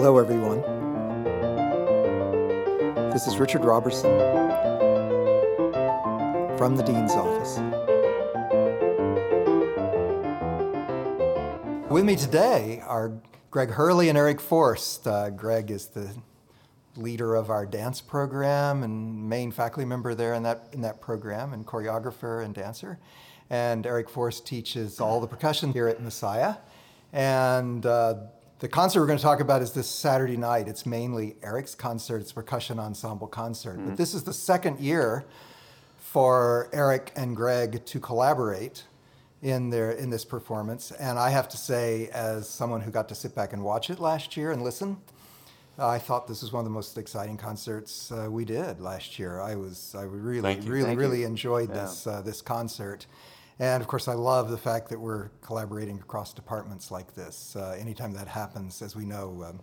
Hello, everyone. This is Richard Robertson from the Dean's Office. With me today are Greg Hurley and Eric Forst. Uh, Greg is the leader of our dance program and main faculty member there in that, in that program, and choreographer and dancer. And Eric Forst teaches all the percussion here at Messiah. And uh, the concert we're going to talk about is this Saturday night. It's mainly Eric's concert, it's a percussion ensemble concert. Mm-hmm. But this is the second year for Eric and Greg to collaborate in their in this performance. And I have to say, as someone who got to sit back and watch it last year and listen, I thought this was one of the most exciting concerts uh, we did last year. I was I really really Thank really you. enjoyed Yeah. this uh, this concert. And of course, I love the fact that we're collaborating across departments like this. Uh, anytime that happens, as we know, um,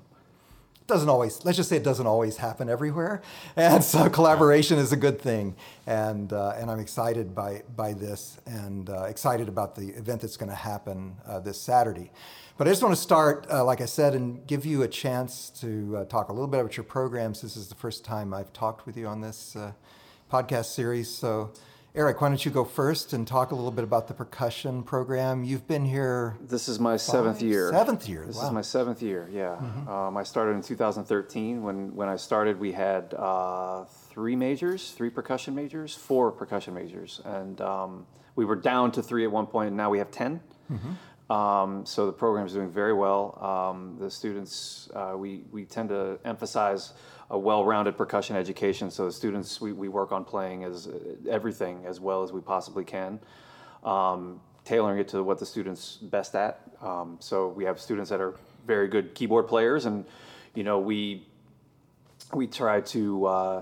doesn't always. Let's just say it doesn't always happen everywhere, and so collaboration is a good thing. And uh, and I'm excited by by this, and uh, excited about the event that's going to happen uh, this Saturday. But I just want to start, uh, like I said, and give you a chance to uh, talk a little bit about your programs. This is the first time I've talked with you on this uh, podcast series, so. Eric, why don't you go first and talk a little bit about the percussion program? You've been here This is my seventh Five? year. Seventh year, This wow. Mm-hmm. is my seventh year. Yeah. Um, I started in 2013. When when I started, we had uh, three majors, three percussion majors, four percussion majors, and um, we were down to three at one point. And now we have 10 Mm-hmm. Um, so the program is doing very well. Um, the students, uh, we we tend to emphasize a well-rounded percussion education. So the students, we, we work on playing as uh, everything as well as we possibly can um, tailoring it to what the student's best at. Um, so we have students that are very good keyboard players, and you know we we try to uh,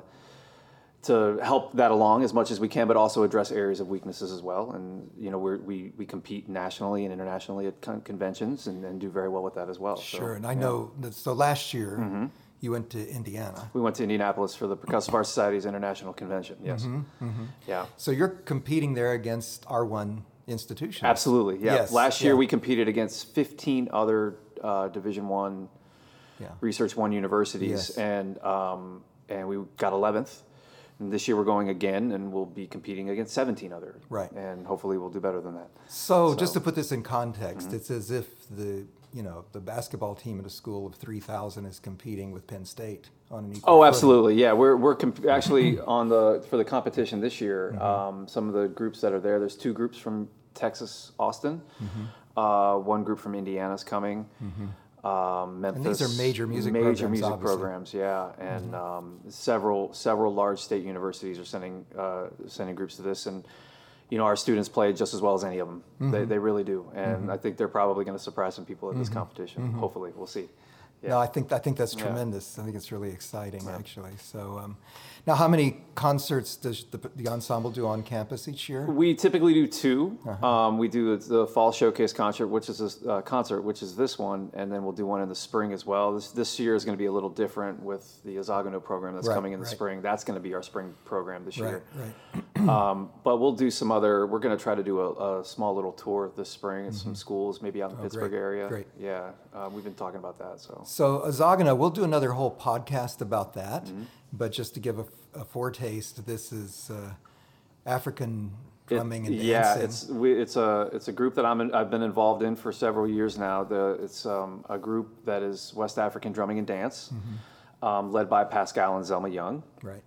to help that along as much as we can, but also address areas of weaknesses as well. And you know we're, we we compete nationally and internationally at con- conventions and, and do very well with that as well. So, Sure, and I yeah. Mm-hmm. know that. So last year you went to Indiana. we went to Indianapolis for the Percussive Arts Society's international convention. Yes, Mm-hmm, yeah. So you're competing there against R1 institutions. Absolutely, yeah. Yes, Last year yeah. we competed against 15 other uh, Division One, Yeah. Research One universities, Yes. and um, and we got 11th. And this year we're going again, and we'll be competing against 17 other. Right. And hopefully we'll do better than that. So, just to put this in context, Mm-hmm. it's as if the you know the basketball team at a school of 3,000 is competing with Penn State on an equal. Oh, footing. absolutely. Yeah, we're we're comp- actually on the for the competition this year. Um, some of the groups that are there. There's two groups from Texas, Austin. Uh, one group from indiana is coming. Um, Memphis. these are major music major programs, music obviously. programs. Yeah, and um, several several large state universities are sending uh, sending groups to this, and you know our students play just as well as any of them. They mm-hmm. they really do, and mm-hmm. I think they're probably going to surprise some people at this mm-hmm. competition. Hopefully, we'll see. Yeah. No, I think I think that's Yeah. tremendous. I think it's really exciting, actually. So, um, now how many concerts does the, the ensemble do on campus each year? We typically do 2 Uh-huh. Um, we do the, the fall showcase concert, which is this uh, concert, which is this one, and then we'll do one in the spring as well. This this year is going to be a little different with the Azaguno program that's Right, coming in the right. spring. That's going to be our spring program this Right, year. right. Um, but we'll do some other. We're going to try to do a, a small little tour this spring at some schools, maybe out in the Pittsburgh Mm-hmm. Oh, great, area. great. Yeah, uh, we've been talking about that. So So Azaguno, we'll do another whole podcast about that. Mm-hmm. But just to give a, a foretaste, this is uh, African It- drumming and yeah, it's we, it's a it's a group that I'm in, I've been involved in for several years now. The it's um, a group that is West African drumming and dance, Mm-hmm. um, led by Paschal and Zelma Younge right.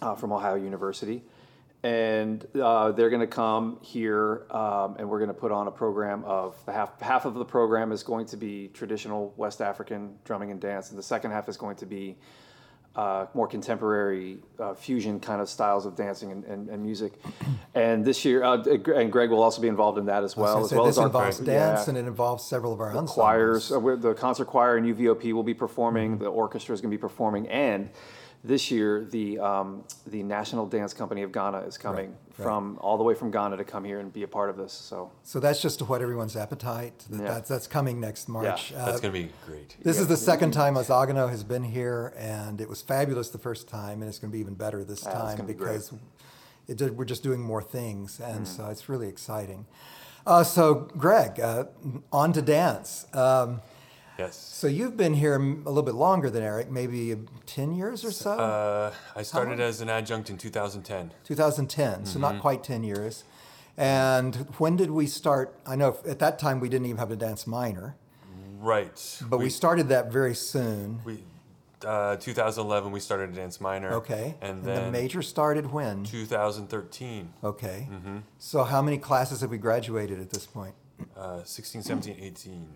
uh, from Ohio University, and uh, they're going to come here, um, and we're going to put on a program of the half half of the program is going to be traditional West African drumming and dance, and the second half is going to be uh, more contemporary uh, fusion kind of styles of dancing and, and, and music. And this year, uh, and Greg will also be involved in that as well, as well this as our involves yeah dance and it involves several of our ensembles. choirs. uh, The concert choir and UVOP will be performing. Mm-hmm. The orchestra is going to be performing, and this year the um, the National Dance Company of Ghana is coming right. from all the way from Ghana to come here and be a part of this. So So that's just to whet everyone's appetite. That, Yeah. that's, that's coming next March. Yeah, Uh, That's going to be great. This is the second time Azaguno has been here, and it was fabulous the first time, and it's going to be even better this Yeah, time gonna be because it did, we're just doing more things, and so it's really exciting. Uh, so, Greg, uh, on to dance. Um, Yes. So you've been here a little bit longer than Eric, maybe 10 years or so? Uh, I started as an adjunct in 2010. 2010, so Mm-hmm. not quite 10 years. And when did we start? I know at that time we didn't even have a dance minor, Right. but we, started that very soon. we uh, 2011 we started a dance minor. Okay. And the then major started when? 2013, Okay. Mm-hmm. So how many classes have we graduated at this point? uh, 16, 17, 18.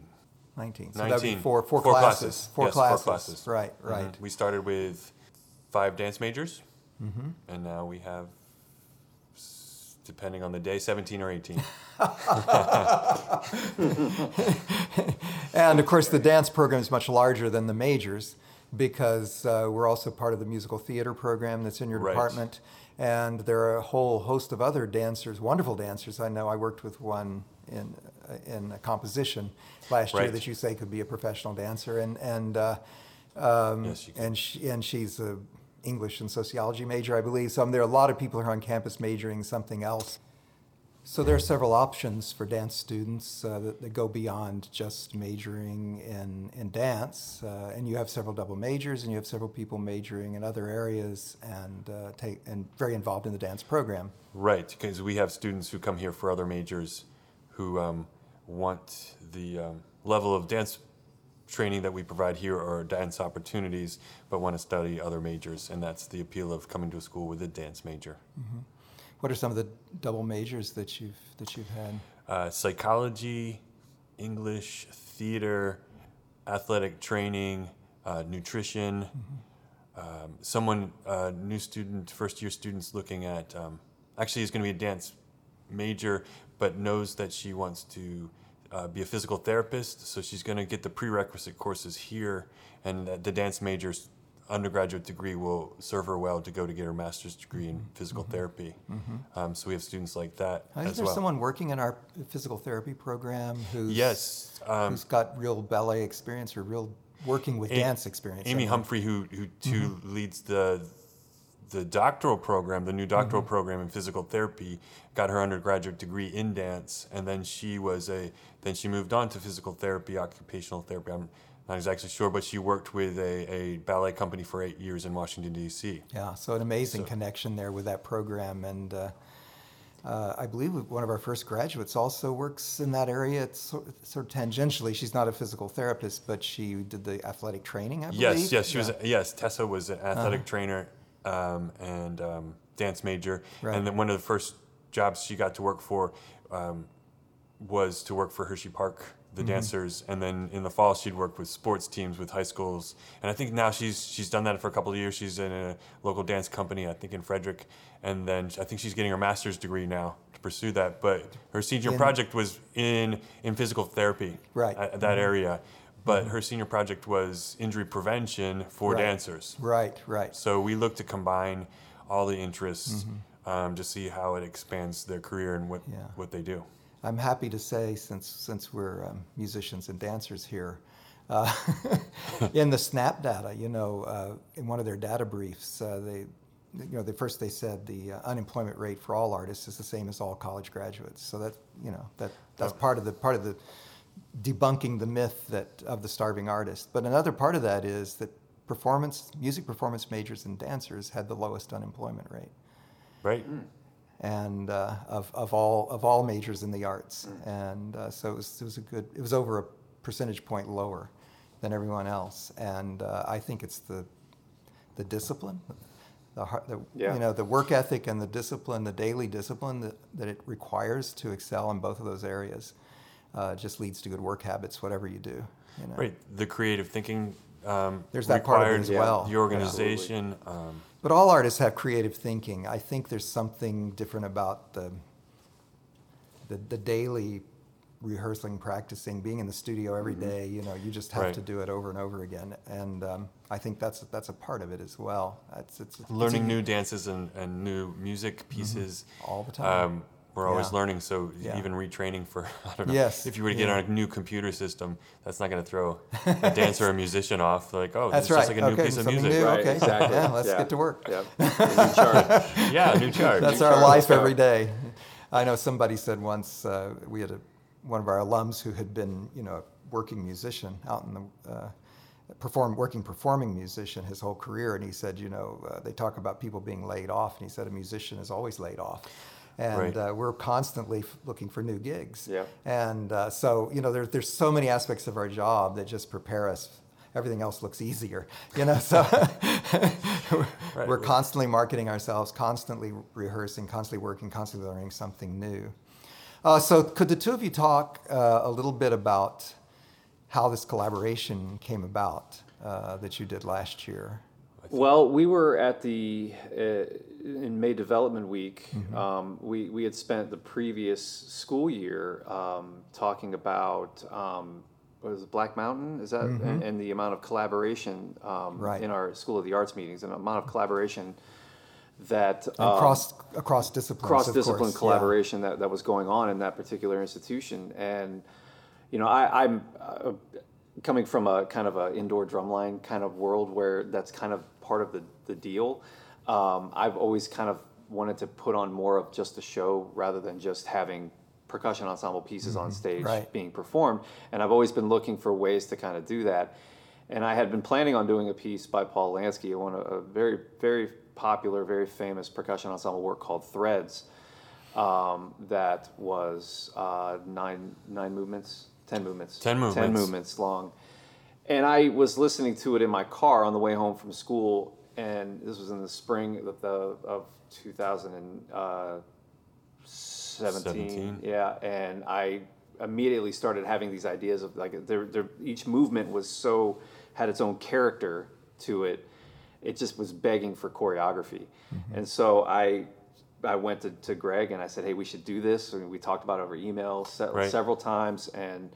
19. So that'd be 19. four, four, Four classes. classes. Four Yes, four classes. classes. Right, right. Mhm. We started with five dance majors, Mm-hmm. and now we have, s- depending on the day, 17 or 18. And of course, the dance program is much larger than the majors because uh, we're also part of the musical theater program that's in your Right. department. And there are a whole host of other dancers, wonderful dancers. I know I worked with one in uh, in a composition last year that you say could be a professional dancer, and and uh, um, Yes, and she, and she's a English and sociology major, I believe. So um, there are a lot of people who are on campus majoring something else. So there are several options for dance students uh, that, that go beyond just majoring in, in dance. Uh, and you have several double majors, and you have several people majoring in other areas and uh, take and very involved in the dance program. Right, because we have students who come here for other majors who um, want the um, level of dance training that we provide here or dance opportunities, but want to study other majors, and that's the appeal of coming to a school with a dance major. What are some of the double majors that you've that you've had? Uh, psychology, English, theater, athletic training, uh, nutrition. Um, someone, uh, new student, first year students looking at, um, actually is going to be a dance major, but knows that she wants to uh, be a physical therapist. So she's going to get the prerequisite courses here, and the dance major's undergraduate degree will serve her well to go to get her master's degree in physical therapy. Um, so we have students like that I think there's well. someone working in our physical therapy program who's Yes, um, who's got real ballet experience or real working with A- dance experience. Amy. Humphrey, who who too leads the the doctoral program, the new doctoral program in physical therapy, got her undergraduate degree in dance, and then she was a then she moved on to physical therapy, occupational therapy. I'm not exactly sure, but she worked with a, a ballet company for eight years in Washington D.C. Yeah, so an amazing So- connection there with that program, and uh, uh, I believe one of our first graduates also works in that area. It's sort, sort of tangentially. She's not a physical therapist, but she did the athletic training. I believe. Yes, yes, she was. Yeah. Uh-huh. Yes, Tessa was an athletic trainer um, and um, dance major, Right. and then one of the first jobs she got to work for um, was to work for Hershey Park, the Mm-hmm. dancers, and then in the fall she'd work with sports teams with high schools, and I think now she's she's done that for a couple of years. She's in a local dance company, I think in Frederick, and then I think she's getting her master's degree now to pursue that. But her senior In- project was in in physical therapy, Right. Mm-hmm. at that area. But her senior project was injury prevention for Right. dancers. Right, right. So we look to combine all the interests um, to see how it expands their career and what, Mm-hmm. Yeah. what they do. I'm happy to say, since since we're um, musicians and dancers here, uh, in the SNAAP data, you know, uh, in one of their data briefs, uh, they, you know, the first they said the uh, unemployment rate for all artists is the same as all college graduates. So that, you know, that that's Oh. part of the part of the debunking the myth that of the starving artist. But another part of that is that performance, music performance majors and dancers had the lowest unemployment rate Right? and uh, of, of all of all majors in the arts, Mm. and uh, so it was, it was a good. It was over a percentage point lower than everyone else, and uh, I think it's the the discipline, the, heart, the Yeah. you know the work ethic and the discipline, the daily discipline that, that it requires to excel in both of those areas, uh, just leads to good work habits, whatever you do. You know? Right. The creative thinking um, There's that part of it as well. the organization. Um, But all artists have creative thinking. I think there's something different about the the, the daily rehearsing, practicing, being in the studio every day. You know, you just have Right. to do it over and over again, and um, I think that's that's a part of it as well. It's, it's, it's learning a- new dances and, and new music pieces. All the time. Um, we're always Yeah. learning, so Yeah. even retraining for, I don't know, Yes, if you were to get yeah. on a new computer system, that's not going to throw a dancer or a musician off. Like, oh, That's it's right. just like a new okay, piece of something music. new. Right, okay, exactly. yeah, let's Yeah. get to work. Yep. New chart. Yeah, new charge. That's New our Charles life every day. I know somebody said once uh, we had a, one of our alums who had been, you know, working musician out in the uh, perform working performing musician his whole career, and he said, you know, uh, they talk about people being laid off, and he said a musician is always laid off. And Right. uh, we're constantly f- looking for new gigs. Yeah. And uh, so, you know, there, there's so many aspects of our job that just prepare us. Everything else looks easier, you know. So we're, Right. we're constantly marketing ourselves, constantly rehearsing, constantly working, constantly learning something new. Uh, so, could the two of you talk uh, a little bit about how this collaboration came about uh, that you did last year? Well, we were at the uh, in May Development Week. Mm-hmm. Um, we we had spent the previous school year um, talking about um, what is it, Black Mountain? Is that and, and the amount of collaboration um, Mm-hmm. Right. in our School of the Arts meetings, and the amount of collaboration that um, across across disciplines, cross discipline course, yeah. collaboration that, that was going on in that particular institution. And, you know, I, I'm uh, coming from a kind of a indoor drumline kind of world where that's kind of part of the, the deal. Um, I've always kind of wanted to put on more of just a show rather than just having percussion ensemble pieces on stage Mm-hmm. Right. being performed. And I've always been looking for ways to kind of do that. And I had been planning on doing a piece by Paul Lansky, one a, a very, very popular, very famous percussion ensemble work called Threads, um, that was uh, nine nine movements, ten movements, ten movements. ten movements long. And I was listening to it in my car on the way home from school, and this was in the spring of, the, of 2017. 17. Yeah, and I immediately started having these ideas of like there, there, each movement was so had its own character to it. It just was begging for choreography, mm-hmm. and so I. I went to, to Greg and I said, "Hey, we should do this." And we talked about it over email se- Right. several times, and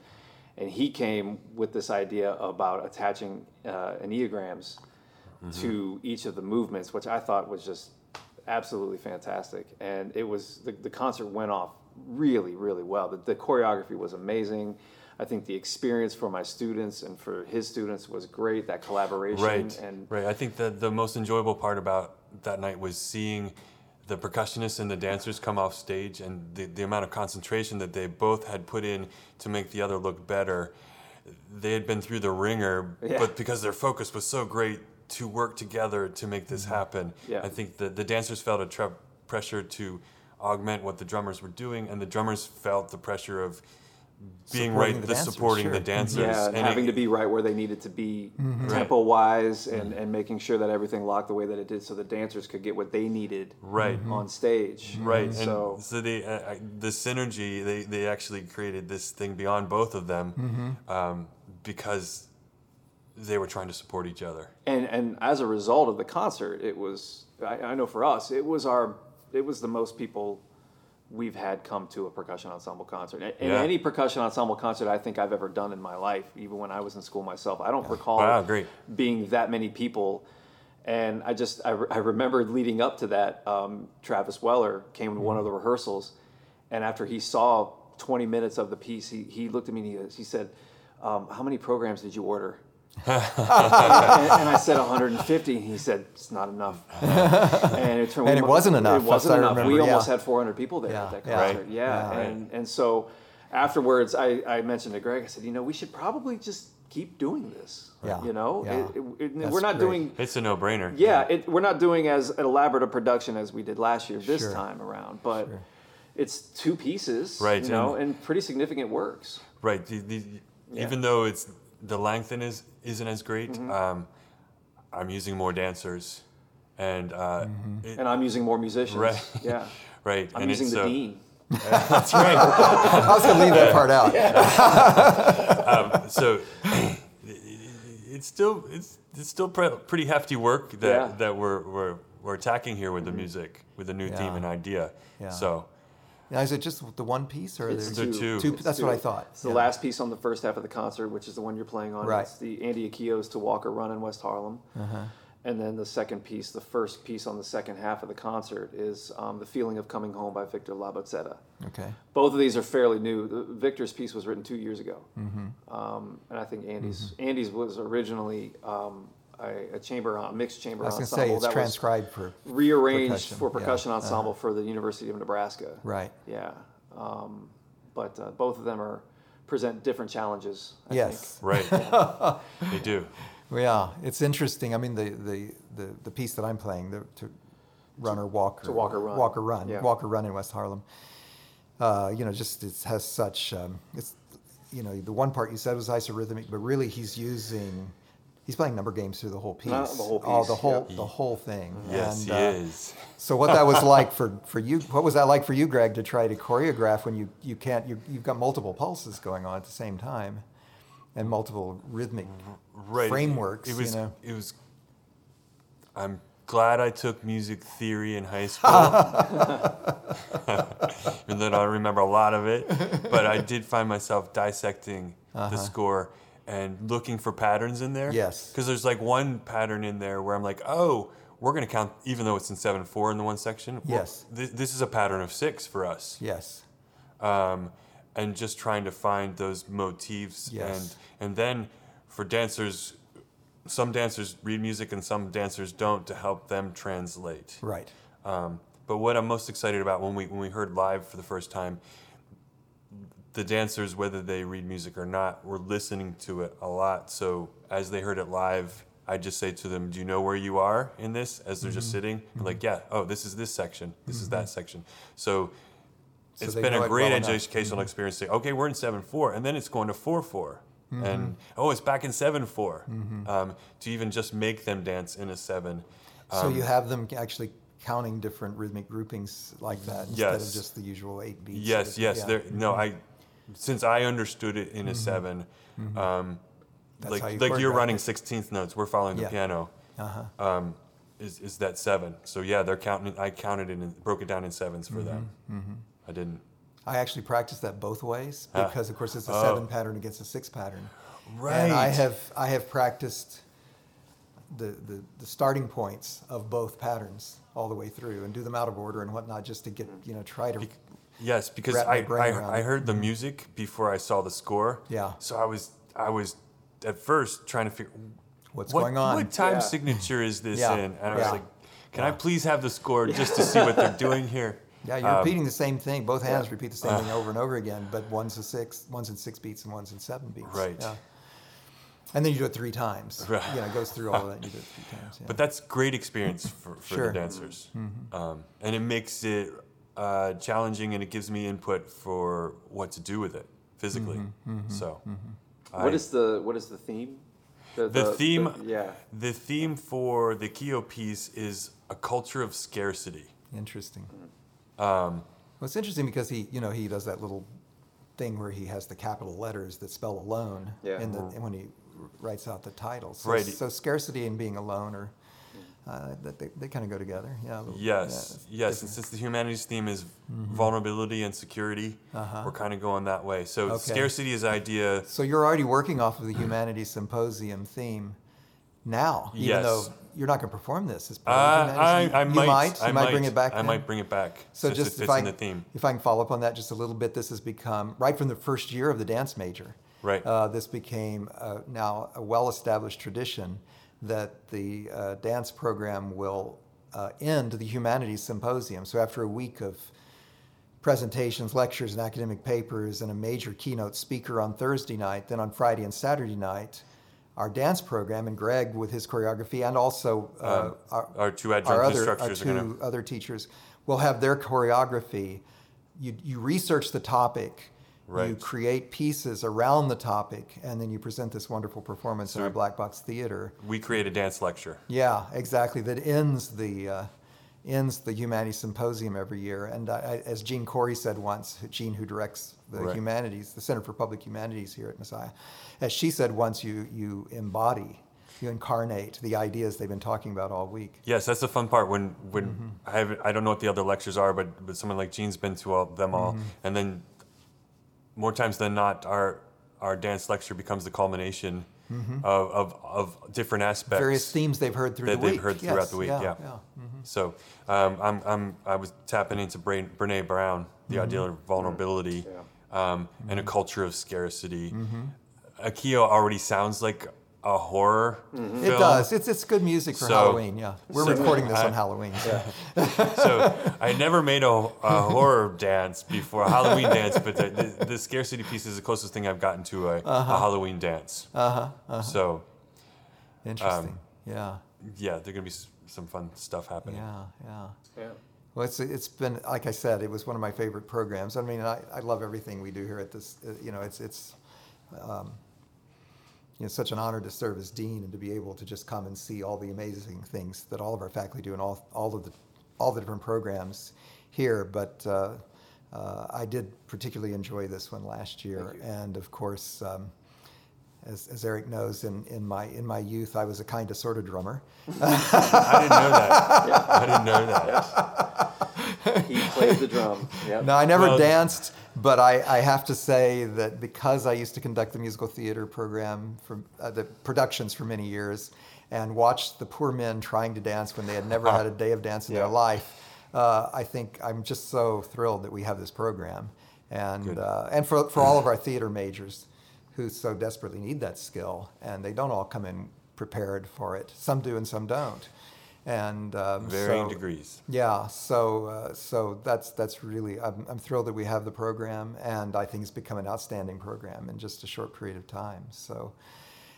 and he came with this idea about attaching uh, enneagrams to each of the movements, which I thought was just absolutely fantastic. And it was the, the concert went off really, really well. The, the choreography was amazing. I think the experience for my students and for his students was great. That collaboration Right. and right. I think that the most enjoyable part about that night was seeing the percussionists and the dancers come off stage and the, the amount of concentration that they both had put in to make the other look better. They had been through the ringer, Yeah. but because their focus was so great to work together to make this mm-hmm. happen, Yeah. I think the, the dancers felt a tre- pressure to augment what the drummers were doing, and the drummers felt the pressure of being Supporting right, the the, dancers, supporting sure. the dancers, yeah, and, it- having to be right where they needed to be Mm-hmm. tempo wise and, and making sure that everything locked the way that it did so the dancers could get what they needed Right. on stage. Right, and So so, they uh, the synergy they, they actually created this thing beyond both of them Mm-hmm. um, because they were trying to support each other. and and as a result of the concert, it was I, I know for us it was our it was the most people we've had come to a percussion ensemble concert. And, Yeah. any percussion ensemble concert I think I've ever done in my life, even when I was in school myself, I don't recall Wow, being that many people. And I just I, re- I remembered leading up to that, um, Travis Weller came to one of the rehearsals, and after he saw 20 minutes of the piece, he, he looked at me and he, he said, um, "How many programs did you order?" and, and I said 150. And he said, "It's not enough." And it, turned, And it mu- wasn't enough, It wasn't enough. remember, we yeah. almost had 400 people there Yeah, at that yeah. concert. Right. Yeah, Yeah. and and so afterwards, I, I mentioned to Greg. I said, "You know, we should probably just keep doing this. Yeah, You know, yeah. It- it- it- we're not great. doing." It's a no-brainer. Yeah, it, we're not doing as elaborate a production as we did last year this Sure. time around, but Sure. it's two pieces, Right, You know, and- and pretty significant works. right. The, the, Even though it's the length in is isn't as great, Mm-hmm. um, I'm using more dancers, and uh, it- And I'm using more musicians. Right. Yeah. right. I'm and using the uh, dean. That's right. I was going to leave that part out. um, so it's still it's it's still pre- pretty hefty work that Yeah. Mm-hmm. that we're, we're we're attacking here with the music with a new theme and idea. Yeah. So Now, is it just the one piece, or It's there's They're two. two? It's That's two. what I thought. It's the Yeah. last piece on the first half of the concert, which is the one you're playing on. Right. It's the Andy Akiho's to Walk or Run in West Harlem. Uh-huh. And then the second piece, the first piece on the second half of the concert, is um, The Feeling of Coming Home by Victor Labozzetta. Okay. Both of these are fairly new. The, Victor's piece was written two years ago. Mm-hmm. Um, and I think Andy's Andy's was originally um, a, a chamber, a mixed chamber I was ensemble say it's that was transcribed for rearranged percussion, for yeah. percussion Uh-huh. ensemble for the University of Nebraska. right. Yeah, um, but uh, both of them are present different challenges. I Yes. Right. they do. Yeah, it's interesting. I mean, the, the, the, the piece that I'm playing, the to run or walk To walk or run. walk or run, Yeah. walk or run in West Harlem. Uh, you know, just it has such. Um, it's you know the one part you said was isorhythmic, but really he's using. He's playing number games through the whole piece. Uh, the whole Oh, the whole yeah. the whole thing. Yes, And, he uh, is. So what that was like for, for you? What was that like for you, Greg, to try to choreograph when you, you can't you you've got multiple pulses going on at the same time, and multiple rhythmic right. frameworks. It was. you know. It was. I'm glad I took music theory in high school. Even though I remember a lot of it, but I did find myself dissecting the score and looking for patterns in there. Yes. Because there's like one pattern in there where I'm like, oh, we're going to count, even though it's in seven four in the one section. well, Yes. This, this is a pattern of six for us. Yes. um, and just trying to find those motifs Yes. and and then for dancers some dancers read music and some dancers don't to help them translate Right. um, but what i'm most excited about when we when we heard live for the first time the dancers whether they read music or not were listening to it a lot so as they heard it live I just say to them, "Do you know where you are in this?" As they're Mm-hmm. just sitting, I'm like, "Yeah, oh, this is this section, this is that section." So So it's been a great well enough. Mm-hmm. educational experience. Say, okay, we're in seven four, and then it's going to four four, and oh, it's back in seven Mm-hmm. Um, to even just make them dance in a seven. So Um, you have them actually counting different rhythmic groupings like that instead of just the usual eight beats. yes, yes. yeah. There, no, I since I understood it in a 7 um, That's like you like you're running sixteenth notes, we're following Yeah. the piano. Uh-huh. Um, is is that seven? So yeah, they're counting. I counted it and broke it down in sevens for them. Mm-hmm. I didn't. I actually practice that both ways Ah. because, of course, it's a Oh. seven pattern against a six pattern. Right. And I have I have practiced the, the, the starting points of both patterns all the way through and do them out of order and whatnot just to get you know try to Yes, because I, I, I heard the music before I saw the score. Yeah. So I was I was at first trying to figure What's what, going on? What time Yeah. signature is this Yeah, in? And I was like, can I please have the score just to see what they're doing here? yeah you're Um, repeating the same thing both hands repeat the same Uh. thing over and over again but one's a six one's in six beats and one's in seven beats Right. yeah. and then you do it three times Right. you know it goes through all of that and you do it three times yeah. But that's great experience for, for Sure. the dancers, Mm-hmm. um, and it makes it uh, challenging, and it gives me input for what to do with it physically. Mm-hmm, So, What I- is the what is the theme? The theme- yeah. the theme for the Kyo piece is a culture of scarcity. Interesting. Um, Well, it's interesting because he, you know, he does that little thing where he has the capital letters that spell alone Yeah. in the when he writes out the title. So, Right. so scarcity and being alone are uh, that they, they kind of go together. Yeah. Yes, yeah, yes. it's And. Mm-hmm. since the humanities theme is vulnerability and security, Uh-huh. we're kind of going that way. So Okay. scarcity is idea. So you're already working off of the humanities symposium theme now, even Yes. though you're not going to perform this as Uh, part of the humanities. I, I You- you might, might, I you might bring it back. I then? might bring it back. So just if I, in the theme. if I can follow up on that just a little bit, this has become right from the first year of the dance major. Right. Uh, this became uh, now a well-established tradition that the uh, dance program will uh, end the humanities symposium. So after a week of presentations, lectures, and academic papers, and a major keynote speaker on Thursday night, then on Friday and Saturday night. Our dance program and Greg with his choreography, and also uh, Um, our, our two adjunct our other, our two gonna- other teachers will have their choreography. You, you research the topic, you create pieces around the topic, and then you present this wonderful performance in So- our Black Box Theater. We create a dance lecture. Yeah, exactly. That ends the uh, ends the Humanities Symposium every year. And I, I, as Jean Corey said once, Jean who directs the Right. humanities, the Center for Public Humanities here at Messiah, as she said once, you you embody, you incarnate the ideas they've been talking about all week. Yes, that's the fun part. When when Mm-hmm. I have I don't know what the other lectures are, but but someone like Jean's been to all them all, Mm-hmm. and then more times than not, our our dance lecture becomes the culmination of, of of different aspects. Mm-hmm. Various themes they've heard through that the they've week. heard throughout Yes, the week, Yeah. yeah. mhm. So um, I'm, I'm, I was tapping into Bra- Brene Brown, the Mm-hmm. ideal of vulnerability, um, and a culture of scarcity. Mm-hmm. Akiho already sounds like a horror. It film. does. It's it's good music for So- Halloween. Yeah, we're so recording this I- on Halloween. So. so I never made a, a horror dance before, a Halloween dance, but the, the, the scarcity piece is the closest thing I've gotten to a, a Halloween dance. Uh-huh, So Interesting. Um, yeah, yeah, there's gonna be some fun stuff happening. yeah, yeah. Yeah. Well, it's it's been like I said, it was one of my favorite programs. I mean, I, I love everything we do here at this. uh, You know, it's it's um, you know such an honor to serve as dean and to be able to just come and see all the amazing things that all of our faculty do and all all of the all the different programs here. But uh, uh, I did particularly enjoy this one last year, and of course. Um, as, as Eric knows, in, in my in my youth, I was a kind of sort of drummer. I didn't know that. I didn't know that. He played the drum. Yeah. No, I never Well- danced, but I, I have to say that because I used to conduct the musical theater program for uh, the productions for many years, and watched the poor men trying to dance when they had never had a day of dance in their life, uh, I think I'm just so thrilled that we have this program, and uh, and for for all of our theater majors, who so desperately need that skill, and they don't all come in prepared for it. Some do and some don't, and um, Varying so- degrees. yeah, so uh, so that's that's really I'm, I'm thrilled that we have the program, and I think it's become an outstanding program in just a short period of time. So,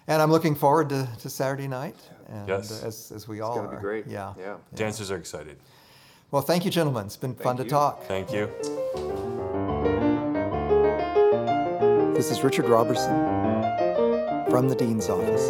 and I'm looking forward to, to Saturday night, and Yes. as as we It's all gonna be are. great. Yeah. Yeah. Dancers are excited. Well, thank you, gentlemen. It's been fun Thank to talk. Thank you. This is Richard Robertson from the Dean's Office.